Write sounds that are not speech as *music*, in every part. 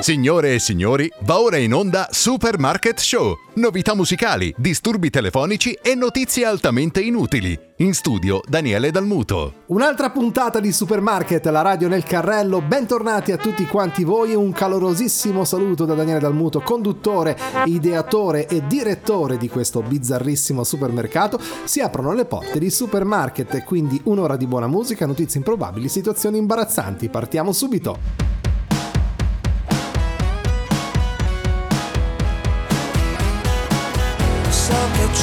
Signore e signori, va ora in onda Supermarket Show. Novità musicali, disturbi telefonici e notizie altamente inutili. In studio Daniele Dalmuto. Un'altra puntata di Supermarket, la radio nel carrello. Bentornati a tutti quanti voi. Un calorosissimo saluto da Daniele Dalmuto, conduttore, ideatore e direttore di questo bizzarrissimo supermercato. Si aprono le porte di Supermarket quindi un'ora di buona musica, notizie improbabili, situazioni imbarazzanti. Partiamo subito.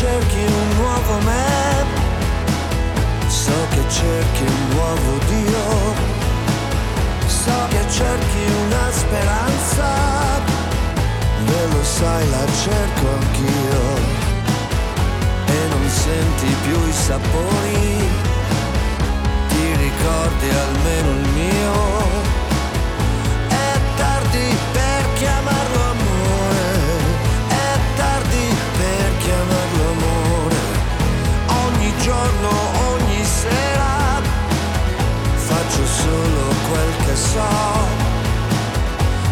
Cerchi un nuovo me, so che cerchi un nuovo Dio, so che cerchi una speranza, e lo sai la cerco anch'io, e non senti più i sapori, ti ricordi almeno il mio so,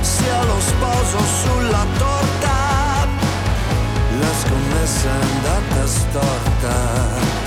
sia lo sposo sulla torta, la scommessa è andata storta.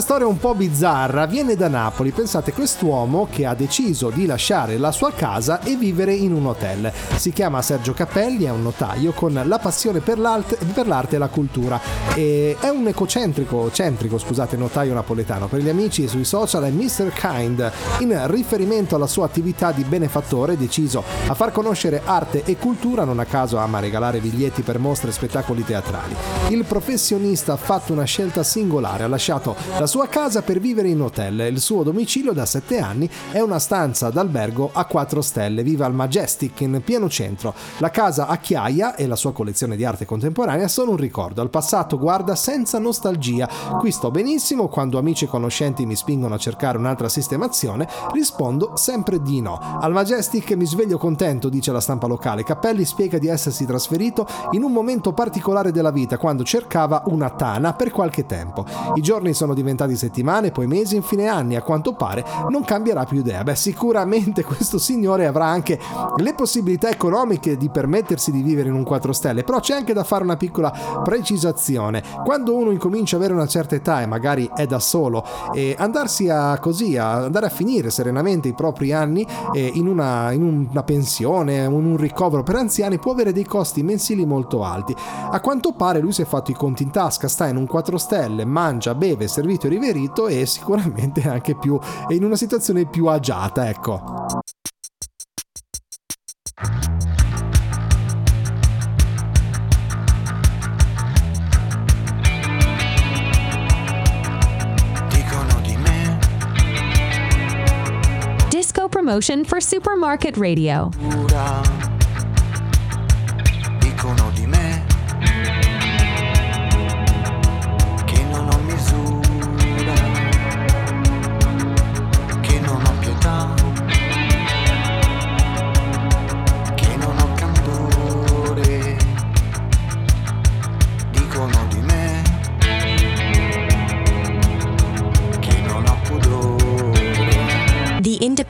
Storia un po' bizzarra viene da Napoli. Pensate, quest'uomo che ha deciso di lasciare la sua casa e vivere in un hotel. Si chiama Sergio Capelli, è un notaio con la passione per l'arte, per l'arte e la cultura. E è un ecocentrico, centrico, scusate, notaio napoletano. Per gli amici sui social è Mr. Kind. In riferimento alla sua attività di benefattore, deciso a far conoscere arte e cultura, non a caso ama regalare biglietti per mostre e spettacoli teatrali. Il professionista ha fatto una scelta singolare, ha lasciato la sua casa per vivere in hotel. Il suo domicilio da 7 anni è una stanza d'albergo a 4 stelle. Vive al Majestic in pieno centro. La casa a chiaia e la sua collezione di arte contemporanea sono un ricordo. Al passato guarda senza nostalgia. Qui sto benissimo. Quando amici e conoscenti mi spingono a cercare un'altra sistemazione, rispondo sempre di no. Al Majestic mi sveglio contento, dice la stampa locale. Cappelli spiega di essersi trasferito in un momento particolare della vita, quando cercava una tana per qualche tempo. I giorni sono diventati di settimane, poi mesi, infine anni. A quanto pare non cambierà più idea. Beh, sicuramente *laughs* questo signore avrà anche le possibilità economiche di permettersi di vivere in un 4 stelle, però c'è anche da fare una piccola precisazione. Quando uno incomincia ad avere una certa età e magari è da solo, e andarsi a così, a andare a finire serenamente i propri anni in, una, in una pensione, un, un ricovero per anziani può avere dei costi mensili molto alti. A quanto pare lui si è fatto i conti in tasca, sta in un 4 stelle, mangia, beve, preferito e riverito e sicuramente anche più in una situazione più agiata, ecco. Disco promotion for Supermarket Radio.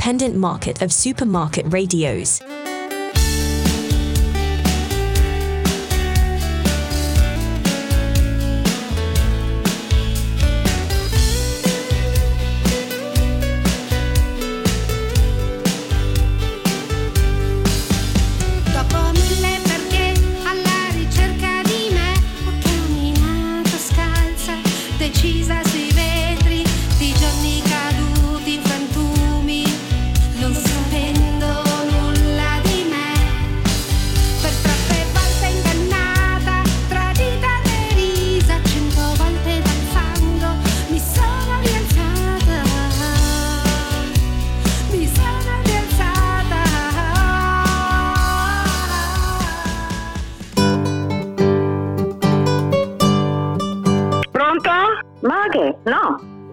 Independent market of supermarket radios.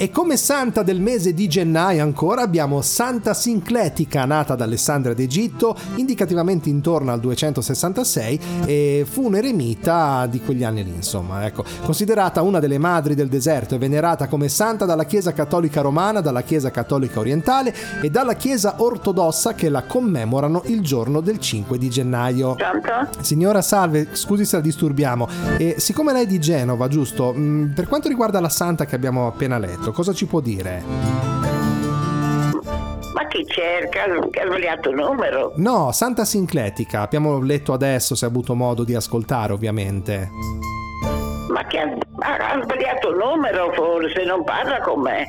E come santa del mese di gennaio ancora abbiamo Santa Sincletica, nata da Alessandria d'Egitto, indicativamente intorno al 266, e fu un eremita di quegli anni lì, insomma, ecco. Considerata una delle madri del deserto e venerata come santa dalla Chiesa Cattolica Romana, dalla Chiesa Cattolica Orientale e dalla Chiesa Ortodossa che la commemorano il giorno del 5 di gennaio. Pronto? Signora Salve, scusi se la disturbiamo. E siccome lei è di Genova, giusto? Mm, Per quanto riguarda la santa che abbiamo appena letto, cosa ci può dire? Ma chi cerca? Che ha sbagliato il numero? No, Santa Sincletica, abbiamo letto adesso se ha avuto modo di ascoltare, ovviamente. Ma che ha, ha sbagliato il numero forse, non parla con me.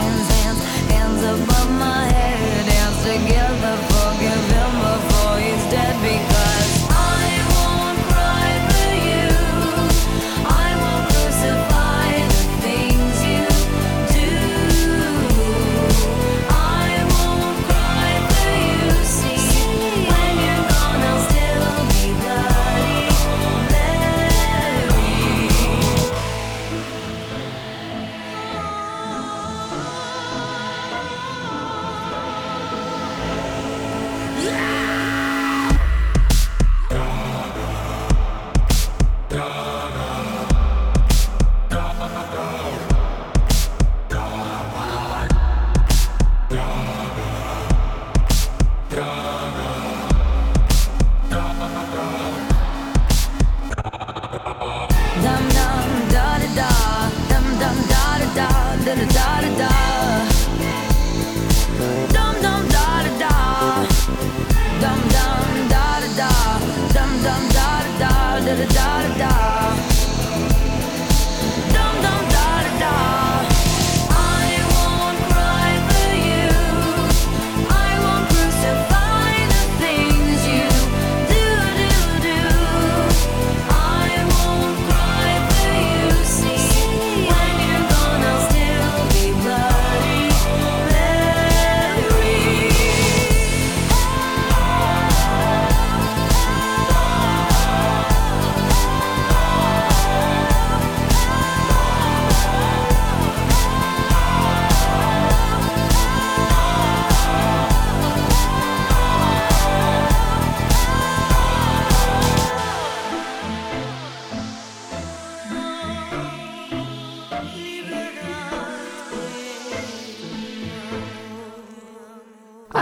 above my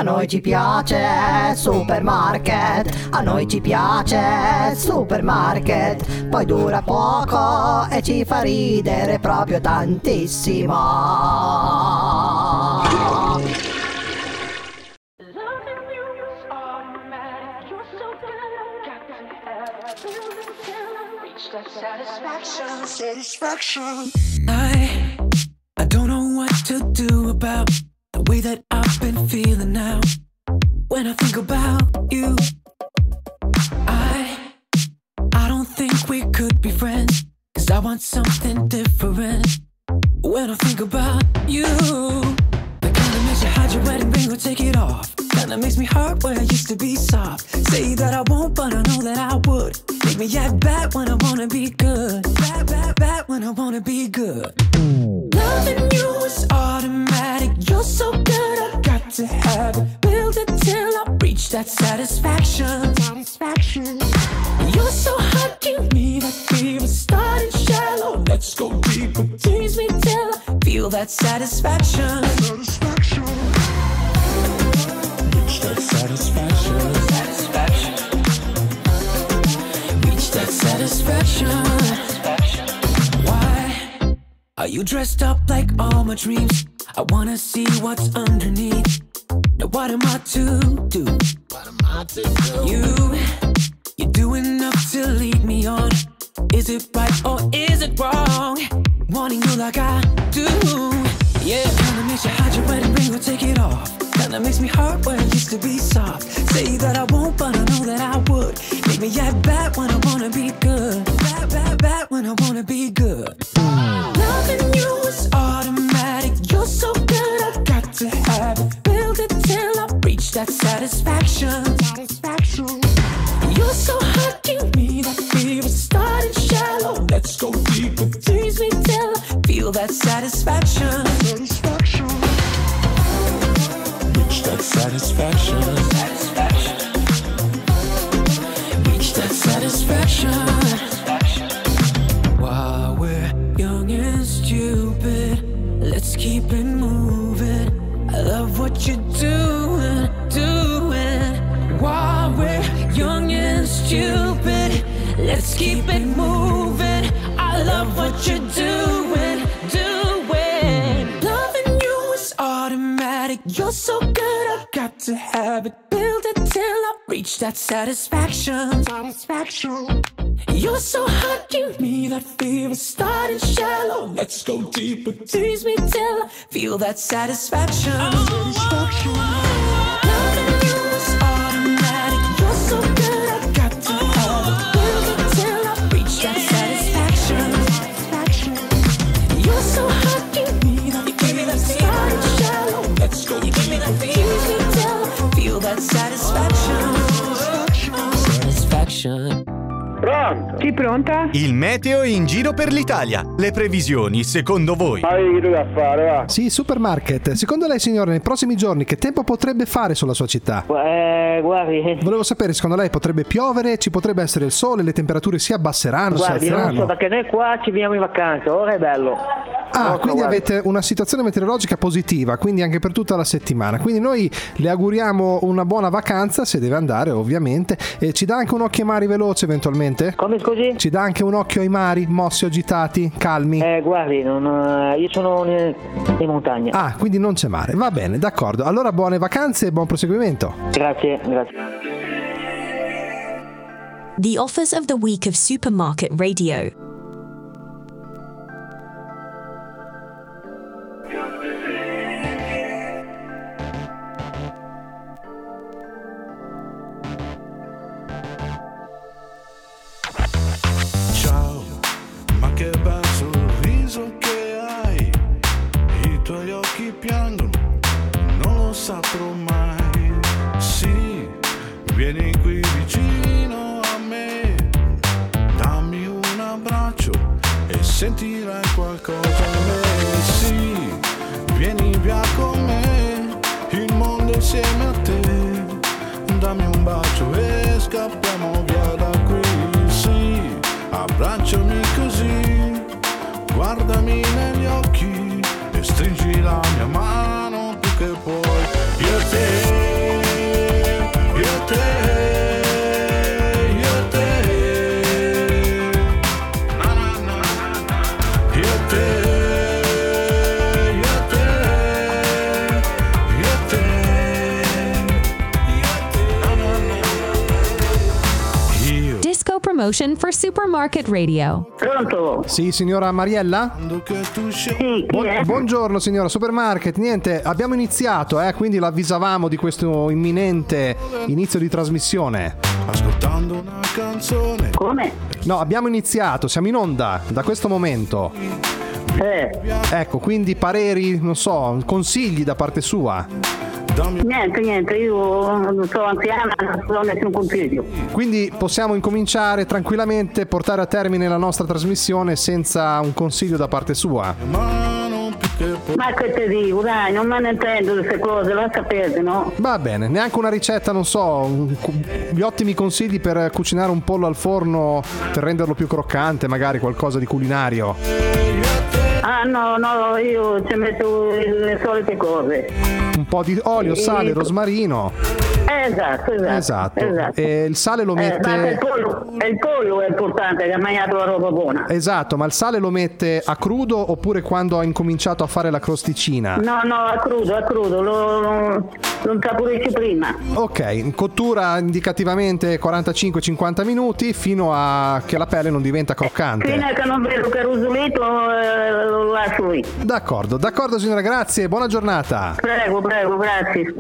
noi ci piace supermarket, a noi ci piace supermarket, poi dura poco e ci fa ridere proprio tantissimo. I I don't know what to do about the way that I've been feeling now. When I think about you, I I don't think we could be friends. Cause I want something different. When I think about you, that makes you hide your wedding ring or take it off. Kinda makes me hurt where I used to be soft. Say that I won't, but I know that I would. Make me act bad when I wanna be good. Bad, bad, bad when I wanna be good. Loving you is automatic. You're so good, I got to have it. Build it till I reach that satisfaction. Satisfaction. You're so hot, give me that fever. Starting shallow, let's go deeper. Tease me till I feel that satisfaction. Satisfaction. Reach that satisfaction. Satisfaction. Reach that satisfaction. satisfaction. Why are you dressed up like all my dreams? I wanna see what's underneath. Now what am I to do? What am I to do? You, you do enough to lead me on. Is it right or is it wrong? Wanting you like I do. Yeah, kinda makes you hide your wedding ring or take it off. Kinda makes me hurt where it used to be soft. Say that I won't, but I know that I would. Make me act bad when I wanna be good. Bad, bad, bad when I wanna be good. Loving you is automatic. Reach that satisfaction. Satisfaction. You're so hot, give me that fever. Starting shallow, let's go deeper. Tease me till I feel that satisfaction. Satisfaction. Reach that satisfaction. Satisfaction. Reach that satisfaction. While we're young and stupid, let's keep it moving. I love what you're doing, stupid, let's keep it moving. I love what you're doing, doing. Loving you is automatic. You're so good, I've got to have it. Build it till I reach that satisfaction. Satisfaction. You're so hot, give me that fever. Starting shallow, let's go deeper. Tease me till I feel that satisfaction. Satisfaction. Pronto? Sì, pronta? Il meteo in giro per l'Italia. Le previsioni, secondo voi? da fare, va. Sì, supermarket. Secondo lei, signore, nei prossimi giorni che tempo potrebbe fare sulla sua città? Eh, guardi, Volevo sapere, secondo lei potrebbe piovere, ci potrebbe essere il sole, le temperature si abbasseranno, guardi, si io non so alzeranno? perché noi qua ci veniamo in vacanza, ora è bello. Ah, so, quindi avete una situazione meteorologica positiva, quindi anche per tutta la settimana. Quindi noi le auguriamo una buona vacanza, se deve andare ovviamente. E ci dà anche un occhio ai mari veloce eventualmente? Come scusi? Ci dà anche un occhio ai mari, mossi, agitati, calmi? Eh, guardi, non, eh, io sono in, in montagna. Ah, quindi non c'è mare. Va bene, d'accordo. Allora buone vacanze e buon proseguimento. Grazie, grazie. The offers of the week of Supermarket Radio. Radio. Pronto? Sì, signora Mariella? Sì, è? Buongiorno signora Supermarket, niente, abbiamo iniziato, eh, quindi l'avvisavamo di questo imminente inizio di trasmissione. Ascoltando una canzone. Come? No, abbiamo iniziato, siamo in onda da questo momento. Eh, Ecco, quindi pareri, non so, consigli da parte sua. Niente, niente, io sono anziana, non ho nessun consiglio. Quindi possiamo incominciare tranquillamente, portare a termine la nostra trasmissione senza un consiglio da parte sua. Ma che te dico, dai, non me ne intendo queste cose, lascia perdere, no? Va bene, neanche una ricetta, non so, gli ottimi consigli per cucinare un pollo al forno per renderlo più croccante, magari qualcosa di culinario. Ah no, no, io ci metto le solite cose. Un po' di olio, sale, Eh, rosmarino. Eh, esatto, esatto. Esatto. esatto. E il sale lo Eh, il, mette... pollo, è il pollo è importante, che ha mangiato la roba buona. Esatto, ma il sale lo mette a crudo oppure quando ha incominciato a fare la crosticina? No, no, a crudo, a crudo, lo, lo, lo insaporisci prima. Ok, cottura indicativamente 45-50 minuti fino a che la pelle non diventa croccante. Fino a che non vedo rusulito, eh, lo lascio lì. D'accordo, d'accordo signora, grazie, buona giornata. Prego, prego, grazie.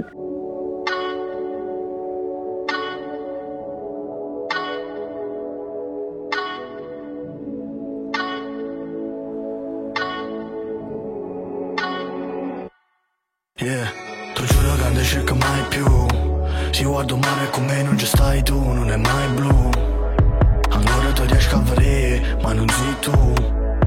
Guardo male con me non ci stai tu, non è mai blu. Ancora ti riesco a vedere, ma non sei tu.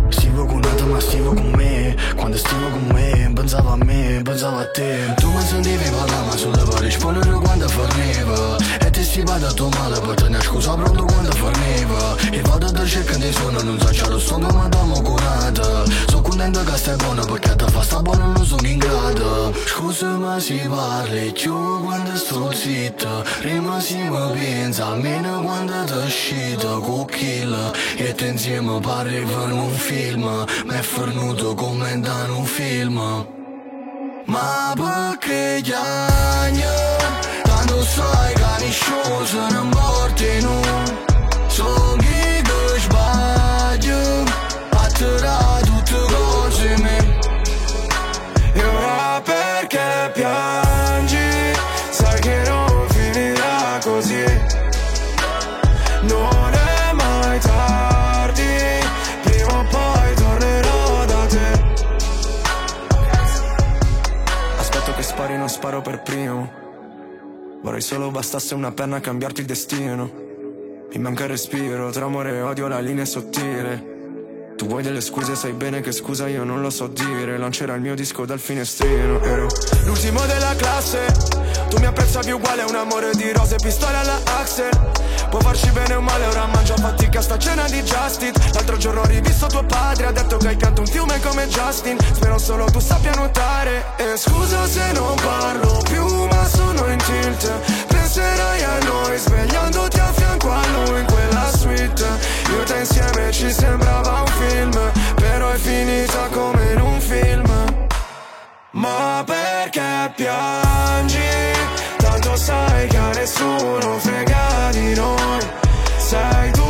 Stivo con un'altra ma stivo con me Quando stivo con me, pensavo a me, pensavo a te. Tu mi sentivi parlare ma sulle parole rispondere quando forniva E ti stivate a tuo male per tenere scusa pronto quando forniva E vado da cercare di suono, non so c'è lo stomaco ma dammo curata Sono contento che stai buona perché ti fa sta buona non sono in grado. Scusa ma si parli più quando sto zitto. Prima si mi pensa almeno quando ti uscito kill E te insieme parli per un film. Ma è fornuto come da un film. Ma perché gli anni Morti no Sono chi che sbaglio Atterrà tutte cose me E ora perché piangi? Sai che non finirà così. Non è mai tardi, prima o poi tornerò da te. Aspetto che spari, non sparo per primo. Vorrei solo bastasse una penna a cambiarti il destino. Mi manca il respiro, tra amore e odio la linea è sottile. Tu vuoi delle scuse, sai bene che scusa io non lo so dire Lancerà il mio disco dal finestrino Ero l'ultimo della classe Tu mi apprezzavi uguale a un amore di rose pistole alla Axel Può farci bene o male, ora mangio a fatica sta cena di Justin. L'altro giorno ho rivisto tuo padre Ha detto che hai canto un fiume come Justin. Spero solo tu sappia nuotare. E scusa se non parlo più ma sono in tilt. Penserai a noi svegliandoti a fianco a lui in quella suite. Io e te insieme ci sembrava un film Però è finita come in un film. Ma perché piangi? Tanto sai che a nessuno frega di noi Sei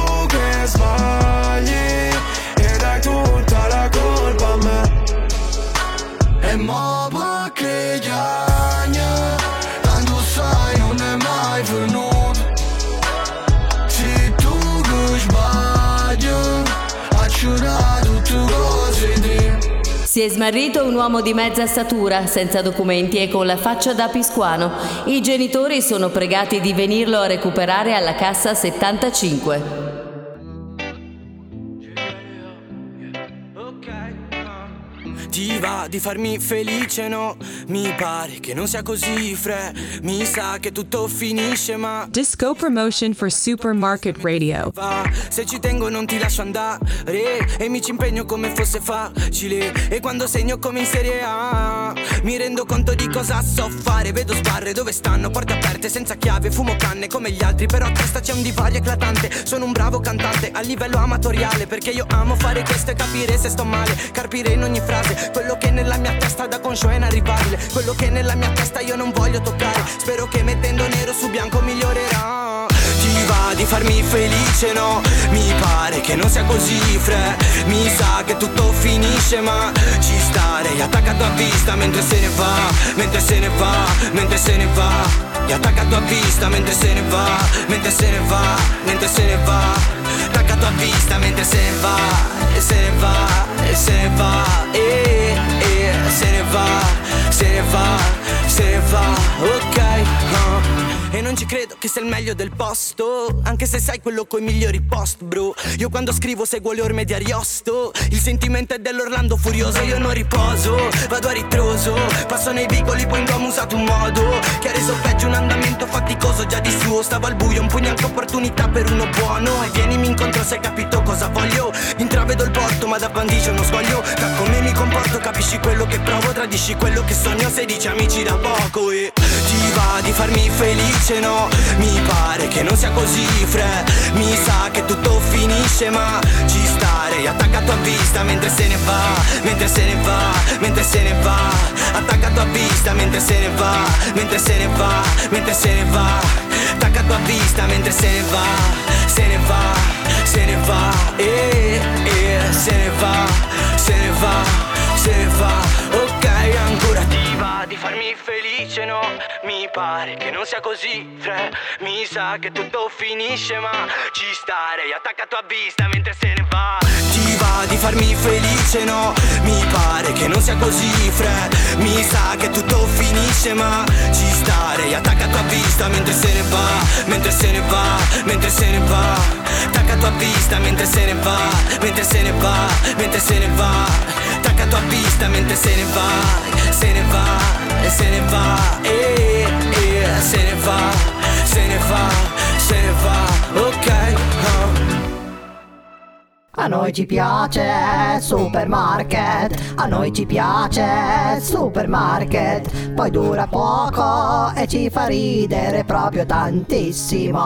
È smarrito un uomo di mezza statura, senza documenti e con la faccia da piscuano. I genitori sono pregati di venirlo a recuperare alla cassa 75. Va di farmi felice, no? Mi pare che non sia così, fre. Mi sa che tutto finisce, ma Disco promotion for Supermarket Radio. va. Se ci tengo non ti lascio andare. E mi ci impegno come fosse facile. E quando segno come in Serie A, mi rendo conto di cosa so fare. Vedo sbarre dove stanno, porte aperte senza chiave. Fumo canne come gli altri, però a testa c'è un divario eclatante. Sono un bravo cantante a livello amatoriale. Perché io amo fare questo e capire se sto male. Carpire in ogni frase quello che nella mia testa da conscio è inarrivabile. Quello che nella mia testa io non voglio toccare. Spero che mettendo nero su bianco migliorerà. Ti va di farmi felice, no? Mi pare che non sia così, fre Mi sa che tutto finisce, ma ci starei attaccato a vista mentre se ne va, mentre se ne va, mentre se ne va. E attaccato a vista mentre se ne va, mentre se ne va, mentre se ne va. Attaccato a vista mentre se ne va, e se ne va, e se ne va, e, e se ne va, se ne va, se ne va, ok. Non ci credo che sia il meglio del posto. Anche se sai quello coi migliori post bro. Io quando scrivo seguo le orme di Ariosto. Il sentimento è dell'Orlando furioso Io non riposo, vado a ritroso. Passo nei vicoli poi ho usato un modo Che ha reso peggio un andamento faticoso Già di suo. Stavo al buio Un pugno anche opportunità per uno buono. E vienimi incontro se hai capito cosa voglio. Intravedo il porto ma da bandicio non sbaglio Da come mi comporto capisci quello che provo Tradisci quello che sogno. Se dici amici da poco E va di farmi felice no Mi pare che non sia così fre Mi sa che tutto finisce ma ci starei attaccato a vista mentre se ne va Mentre se ne va, mentre se ne va Attaccato a vista mentre se ne va Mentre se ne va, mentre se ne va Attaccato a vista mentre se ne va Se ne va, se ne va E, e se ne va, se ne va, se ne va Ok ancora va di farmi felice no? Mi pare che non sia così fre. Mi sa che tutto finisce ma ci starei attaccato a vista mentre se ne va. Ti va di farmi felice no? Mi pare che non sia così fre. Mi sa che tutto finisce ma ci starei attaccato a vista mentre se ne va Mentre se ne va, mentre se ne va. Attaccato a vista mentre se ne va Mentre se ne va, mentre se ne va Attaccato a vista mentre se ne va Se ne va, e se ne va E, e se ne va, se ne va, se ne va Ok, uh. A noi ci piace supermarket, a noi ci piace supermarket, poi dura poco e ci fa ridere proprio tantissimo.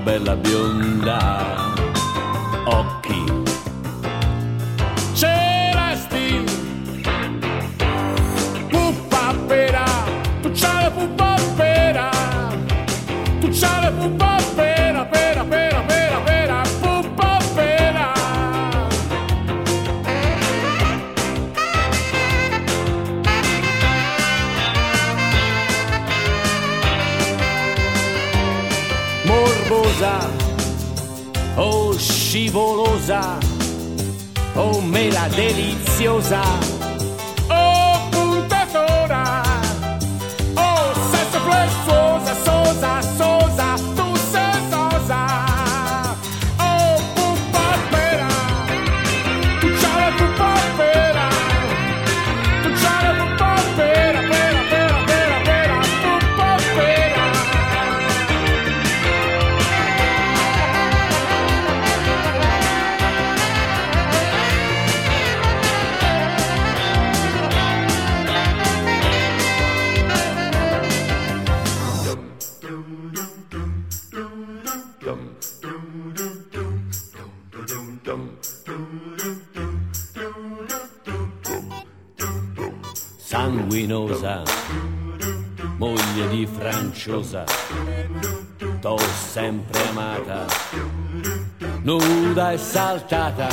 Bella bionda, oh scivolosa, oh mela deliziosa, Franciosa, t'ho sempre amata, nuda e saltata.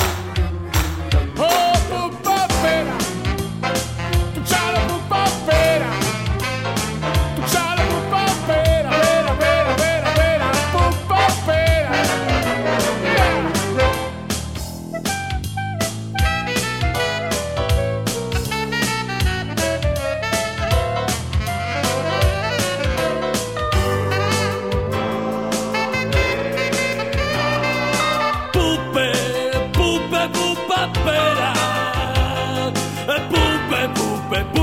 but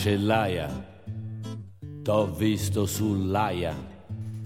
Macellaia, t'ho visto sull'aia.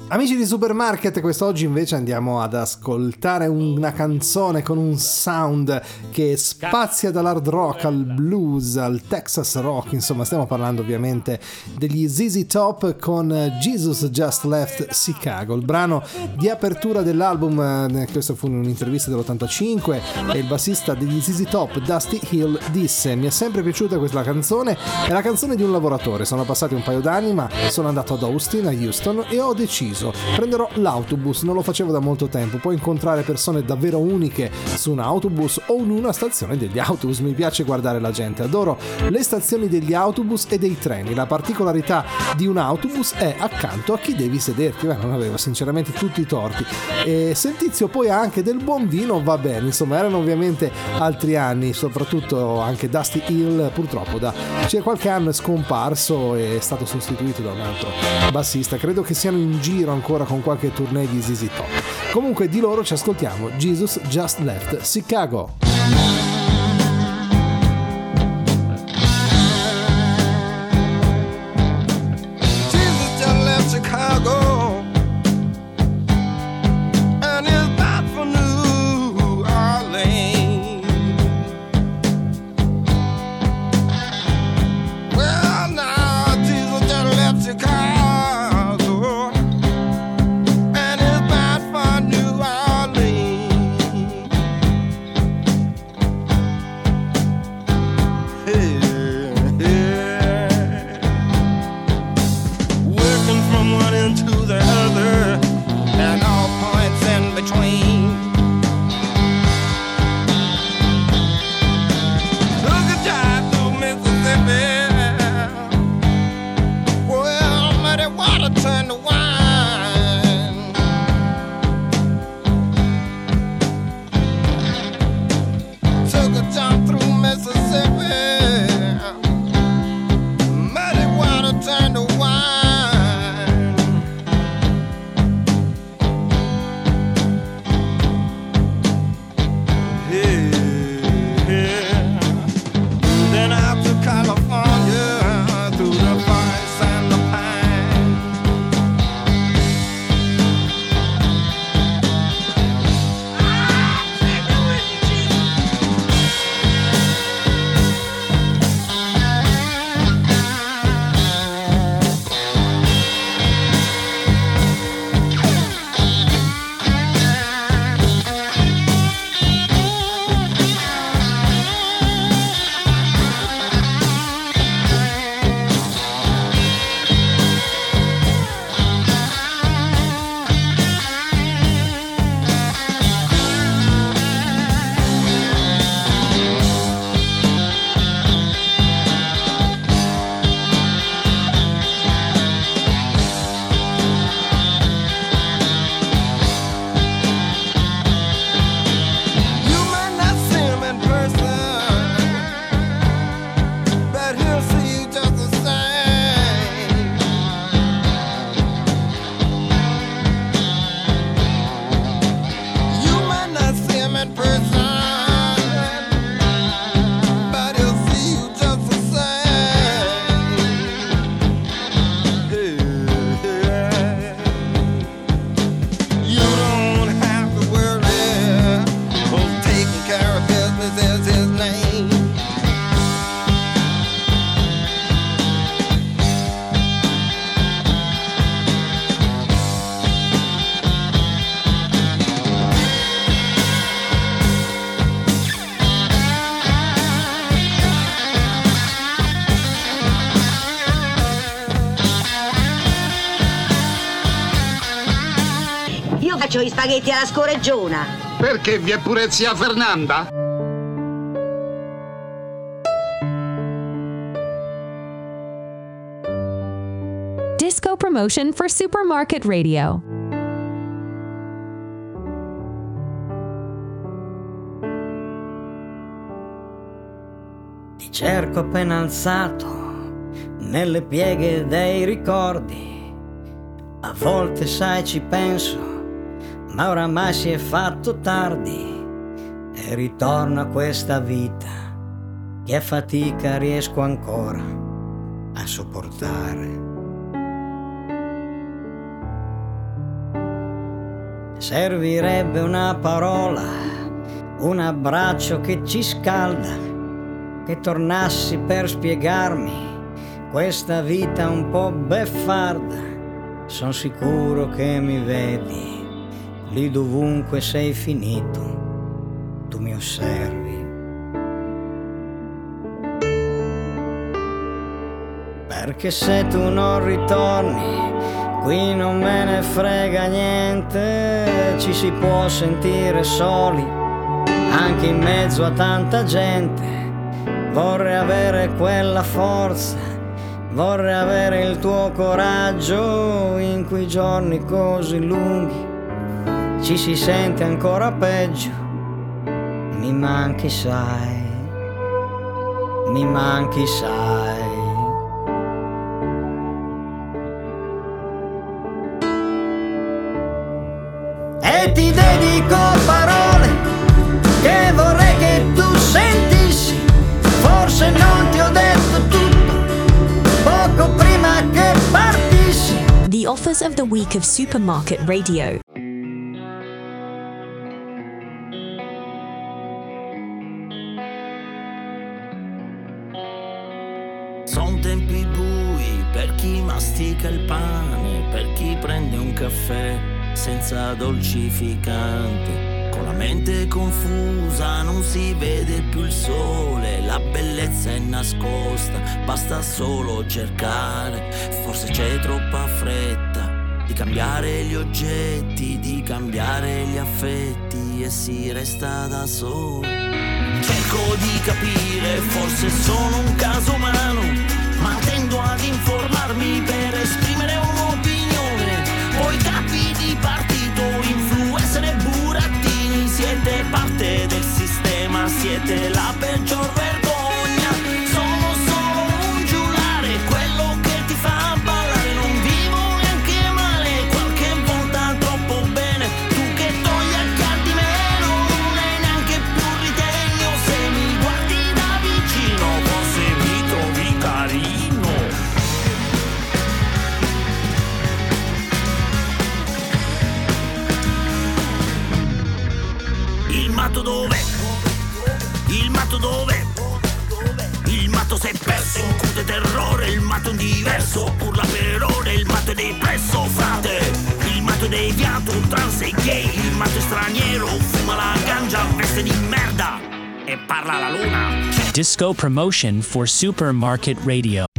Amici di Supermarket, quest'oggi invece andiamo ad ascoltare una canzone con un sound che spazia dall'hard rock al blues al Texas rock, insomma stiamo parlando ovviamente degli ZZ Top con Jesus Just Left Chicago, il brano di apertura dell'album, eh, questo fu in un'intervista dell'85 e il bassista degli ZZ Top, Dusty Hill, disse mi è sempre piaciuta questa canzone, è la canzone di un lavoratore, sono passati un paio d'anni ma sono andato ad Austin, a Houston e ho deciso prenderò l'autobus, non lo facevo da molto tempo, puoi incontrare persone davvero uniche su un autobus o in una stazione degli autobus, mi piace guardare la gente, adoro le stazioni degli autobus e dei treni, la particolarità di un autobus è accanto a chi devi sederti, beh non aveva sinceramente tutti i torti. E se il tizio poi ha anche del buon vino va bene, insomma erano ovviamente altri anni, soprattutto anche Dusty Hill purtroppo da qualche anno è scomparso e è stato sostituito da un altro bassista, credo che siano in giro ancora con qualche tournée di ZZ Top. Comunque di loro ci ascoltiamo Jesus Just Left Chicago. faccio gli spaghetti alla scoreggiona. Perché vi è pure zia Fernanda? Disco promotion for Supermarket Radio. Ti cerco appena alzato nelle pieghe dei ricordi. A volte sai ci penso ma oramai si è fatto tardi e ritorno a questa vita che fatica riesco ancora a sopportare. Servirebbe una parola, un abbraccio che ci scalda, che tornassi per spiegarmi questa vita un po' beffarda. Sono sicuro che mi vedi, lì dovunque sei finito, tu mi osservi. Perché se tu non ritorni, qui non me ne frega niente, ci si può sentire soli, anche in mezzo a tanta gente. Vorrei avere quella forza, vorrei avere il tuo coraggio in quei giorni così lunghi. Ci si sente ancora peggio, mi manchi sai, mi manchi sai. e ti dedico parole che vorrei che tu sentissi. Forse non ti ho detto tutto poco prima che partissi. The offers of the week of Supermarket Radio. Il pane, per chi prende un caffè senza dolcificante. Con la mente confusa non si vede più il sole, la bellezza è nascosta, basta solo cercare. Forse c'è troppa fretta di cambiare gli oggetti, di cambiare gli affetti e si resta da soli. Cerco di capire, forse sono un caso umano, ma tendo ad informarmi per parte del sistema, siete la peggior vergogna. Disco promotion for Supermarket Radio.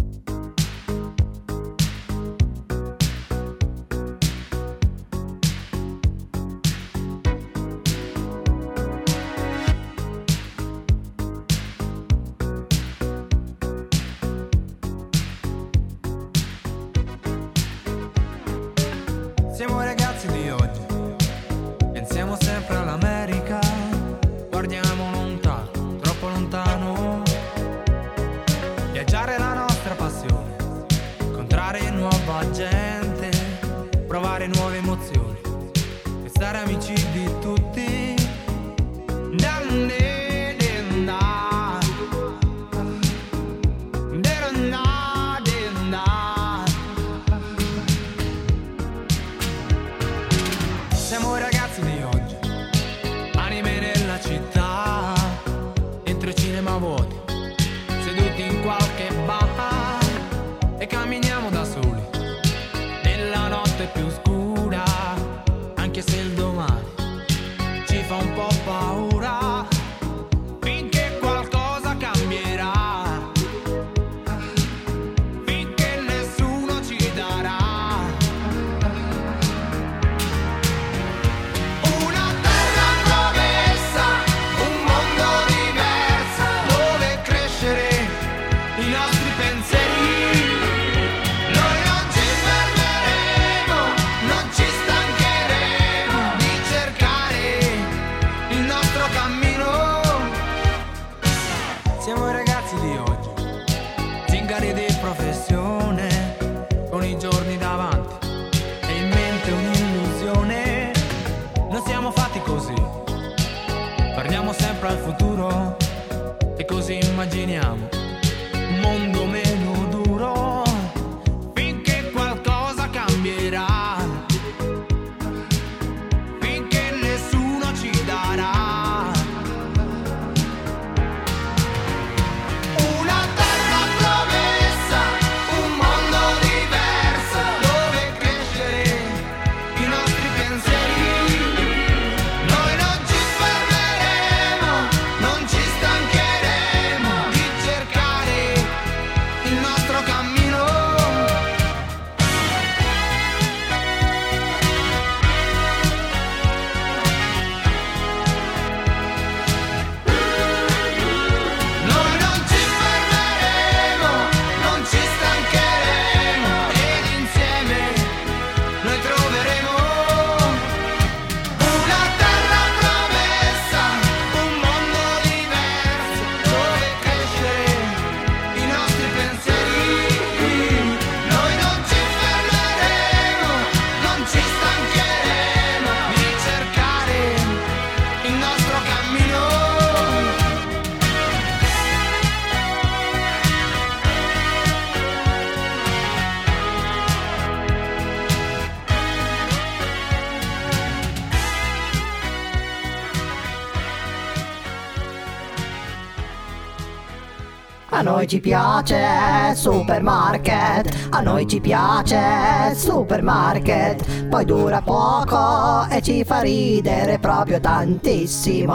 noi ci piace supermarket, a noi ci piace supermarket, poi dura poco e ci fa ridere proprio tantissimo.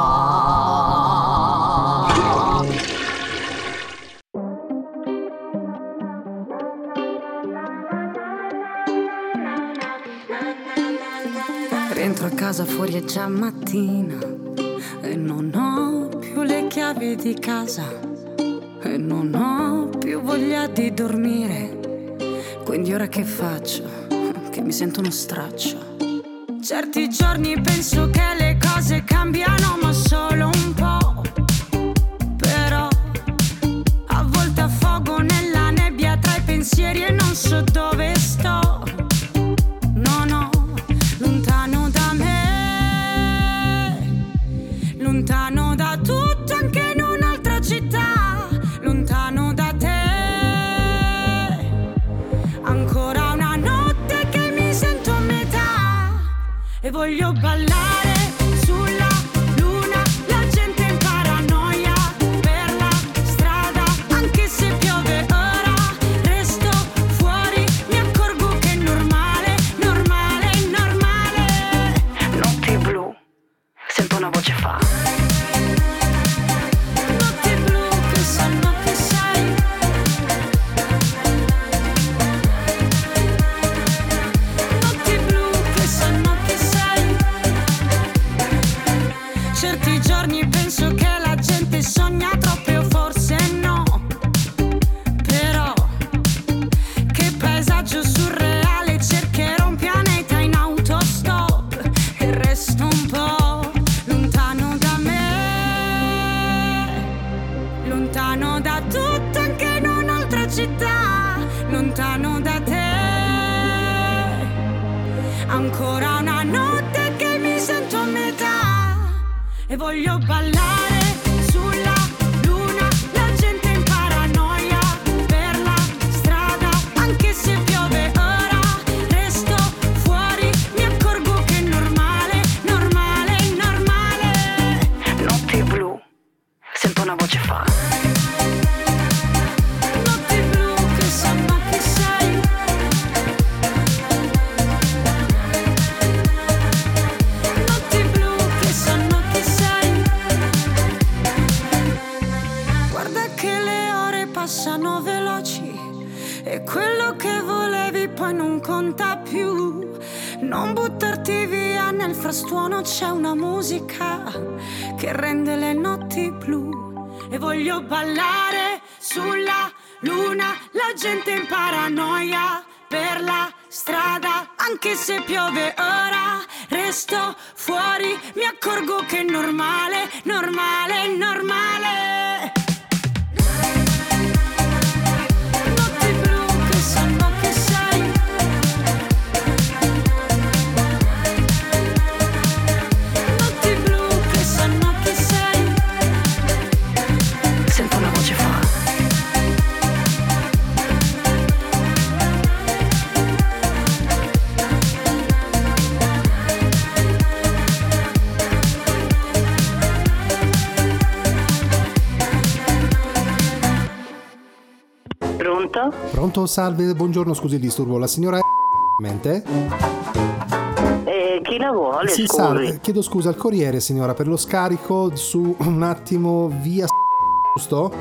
Rientro a casa fuori è già mattina e non ho più le chiavi di casa non ho più voglia di dormire. Quindi ora che faccio? *laughs* Che mi sento uno straccio. Certi giorni penso che le cose cambiano, ma solo un po'. ballare sulla luna, la gente in paranoia per la strada, anche se piove ora, resto fuori, mi accorgo che è normale. Pronto? Salve, buongiorno, scusi il disturbo. La signora è mente? Eh, chi la vuole, Sì, scusi? salve, chiedo scusa al corriere, signora, per lo scarico su un attimo via giusto?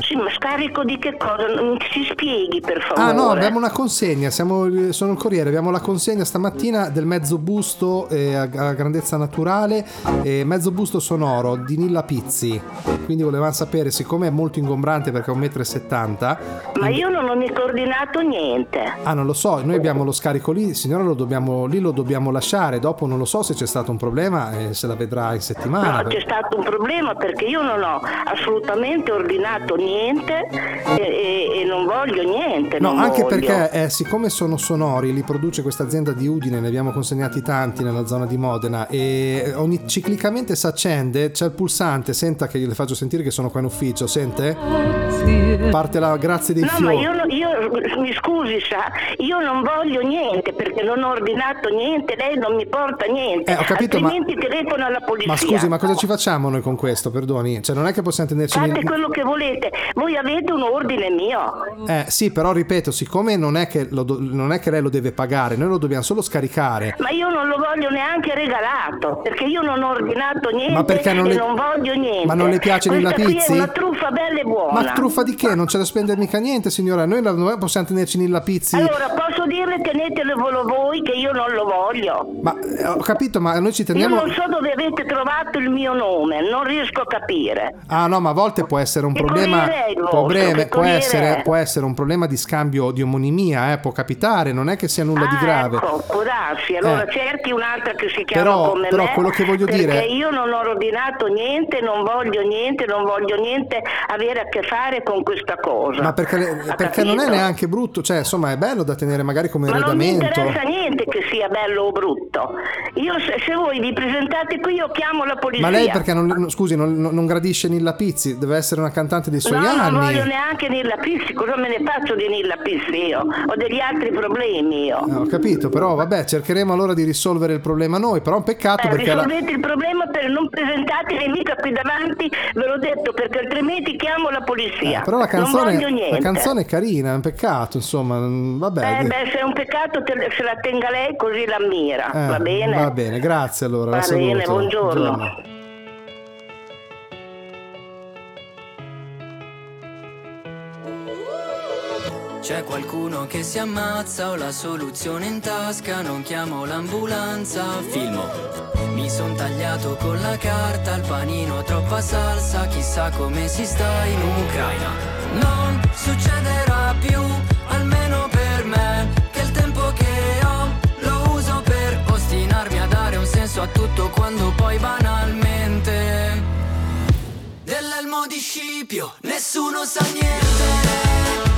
Sì, ma scarico di che cosa? Non Si spieghi, per favore. Ah no, abbiamo una consegna, siamo, sono il corriere, abbiamo la consegna stamattina del mezzo busto eh, a, a grandezza naturale e mezzo busto sonoro di Nilla Pizzi. Quindi volevamo sapere, siccome è molto ingombrante perché è un metro e settanta, Ma io non ho mica ordinato niente. Ah, non lo so, noi abbiamo lo scarico lì, signora, lo dobbiamo, lì lo dobbiamo lasciare. Dopo non lo so se c'è stato un problema e se la vedrà in settimana. No, c'è stato un problema perché io non ho assolutamente ordinato niente e, e- e non voglio niente. No, anche voglio. perché eh, siccome sono sonori, li produce questa azienda di Udine, ne abbiamo consegnati tanti nella zona di Modena e ogni, ciclicamente si accende, c'è il pulsante, senta che le faccio sentire che sono qua in ufficio, sente? Parte la grazie dei No, ma fiori. io, no- io- mi scusi, sa, io non voglio niente perché non ho ordinato niente, lei non mi porta niente. Eh, ho capito, ma- altrimenti telefono alla polizia. Ma scusi, ma cosa ci facciamo noi con questo? Perdoni, cioè non è che possiamo tenerci Fate nel- quello che volete, voi avete un ordine mio. Eh sì, però ripeto, siccome non è, che lo do- non è che lei lo deve pagare, noi lo dobbiamo solo scaricare. Ma io non lo voglio neanche regalato, perché io non ho ordinato niente Ma perché non e le- non voglio niente. Ma non le piace Questa qui Pizzi? è una truffa bella e buona. Ma truffa di che? Non c'è da spendere mica niente, signora. Noi la- possiamo tenerci Nilla Pizzi. Allora posso dirle tenetelo voi che io non lo voglio. Ma eh, ho capito, ma noi ci teniamo. Io non so dove avete trovato il mio nome, non riesco a capire. Ah no, ma a volte può essere un Che problema. Che può, essere, può essere un problema di scambio di omonimia, eh, può capitare, non è che sia nulla di grave. Ecco, può darsi. Allora Eh. cerchi un'altra che si chiama Però- come però me. quello che voglio perché dire- io non ho ordinato niente, non voglio niente, non voglio niente avere a che fare con questa cosa. Ma perché, perché non è neanche brutto, cioè insomma è bello da tenere magari come Ma non mi interessa niente che sia bello o brutto. Io se, se voi vi presentate qui io chiamo la polizia. Ma lei perché non, no, scusi, non, non- non gradisce Nilla Pizzi? Deve essere una cantante dei suoi No, non anni. voglio neanche Nilla Pissi, cosa me ne faccio di Nilla Pissi io? Ho degli altri problemi io. Eh, ho capito, però vabbè, cercheremo allora di risolvere il problema noi, però è un peccato Eh, perché la- risolvete il problema per non presentatevi mica qui davanti, ve l'ho detto, perché altrimenti chiamo la polizia. Eh, però la non canzone, la canzone è carina, è un peccato, insomma, mm, vabbè. Eh beh, se è un peccato te- se la tenga lei così l'ammira, Eh, va bene? Va bene, grazie allora. la Va bene, saluto. buongiorno. C'è qualcuno che si ammazza, ho la soluzione in tasca, non chiamo l'ambulanza, filmo. Mi son tagliato con la carta, il panino troppa salsa, chissà come si sta in Ucraina. Non succederà più, almeno per me, che il tempo che ho lo uso per ostinarmi a dare un senso a tutto quando poi banalmente dell'elmo di Scipio nessuno sa niente.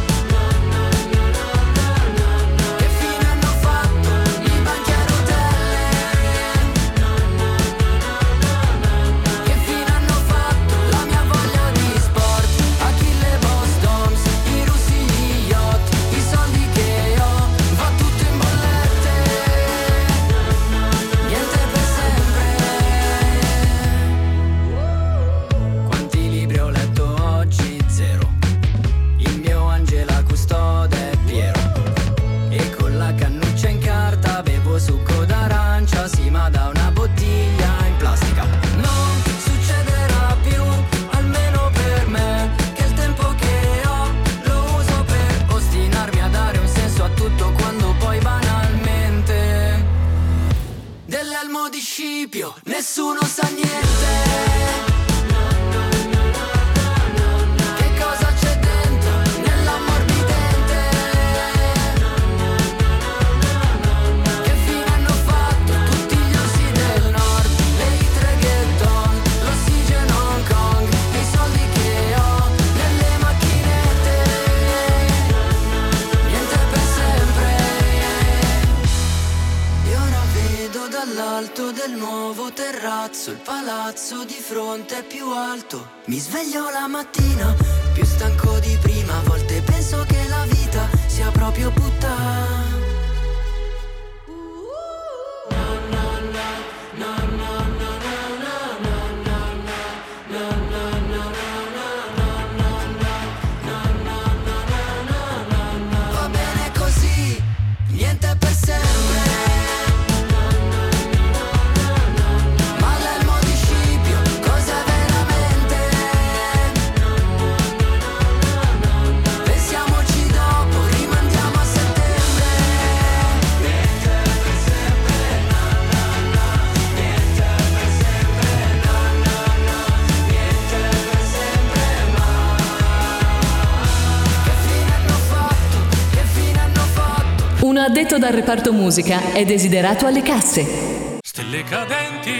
L'addetto dal reparto musica è desiderato alle casse. Stelle cadenti,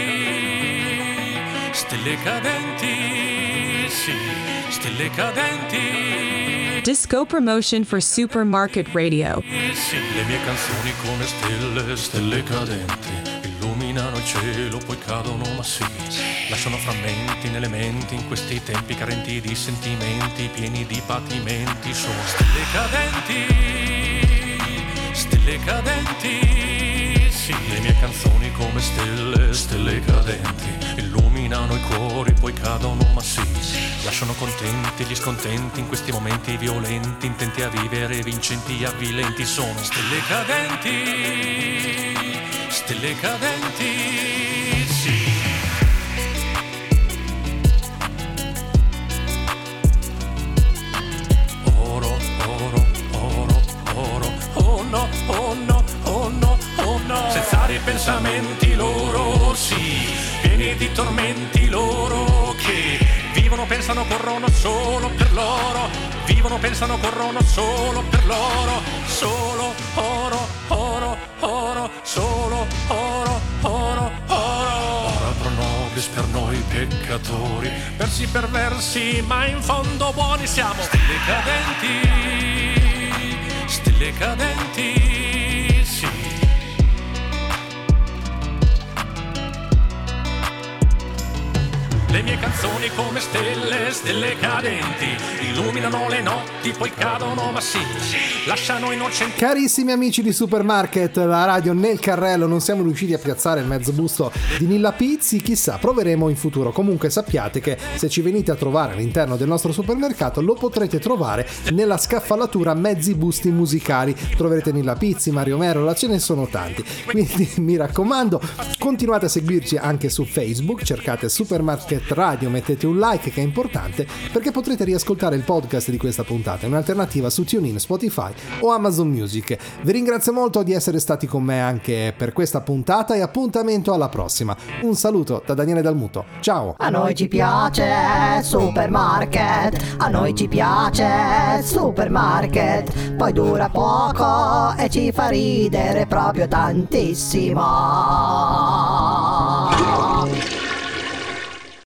stelle cadenti, sì, stelle cadenti. Disco promotion for Supermarket Radio. Sì, le mie canzoni come stelle, stelle cadenti. Illuminano il cielo, poi cadono, ma sì. Lasciano frammenti nelle menti in questi tempi carenti di sentimenti, pieni di patimenti. Sono stelle cadenti, stelle cadenti. Sì, le mie canzoni come stelle, stelle cadenti. Illuminano i cuori, poi cadono, ma sì. Lasciano contenti gli scontenti in questi momenti violenti, intenti a vivere, vincenti, avvilenti. Sono stelle cadenti, stelle cadenti. Senza ripensamenti loro, sì. Pieni di tormenti loro che vivono, pensano, corrono solo per loro. Vivono, pensano, corrono solo per loro. Solo oro, oro, oro, solo oro, oro, oro. Ora pro nobis per noi peccatori, versi perversi, ma in fondo buoni siamo. Stelle cadenti, stelle cadenti, Le mie canzoni come stelle, stelle cadenti, illuminano le notti, poi cadono, ma sì, lasciano innocenti. Carissimi amici di Supermarket, la radio nel carrello, non siamo riusciti a piazzare il mezzo busto di Nilla Pizzi, chissà, proveremo in futuro. Comunque sappiate che se ci venite a trovare all'interno del nostro supermercato lo potrete trovare nella scaffalatura mezzi busti musicali. Troverete Nilla Pizzi, Mario Merola, ce ne sono tanti. Quindi *laughs* mi raccomando, continuate a seguirci anche su Facebook, cercate Supermarket Radio, mettete un like che è importante perché potrete riascoltare il podcast di questa puntata, è un'alternativa su TuneIn, Spotify o Amazon Music. Vi ringrazio molto di essere stati con me anche per questa puntata e appuntamento alla prossima. Un saluto da Daniele Dalmuto. Ciao! A noi ci piace Supermarket, a noi ci piace Supermarket, poi dura poco e ci fa ridere proprio tantissimo.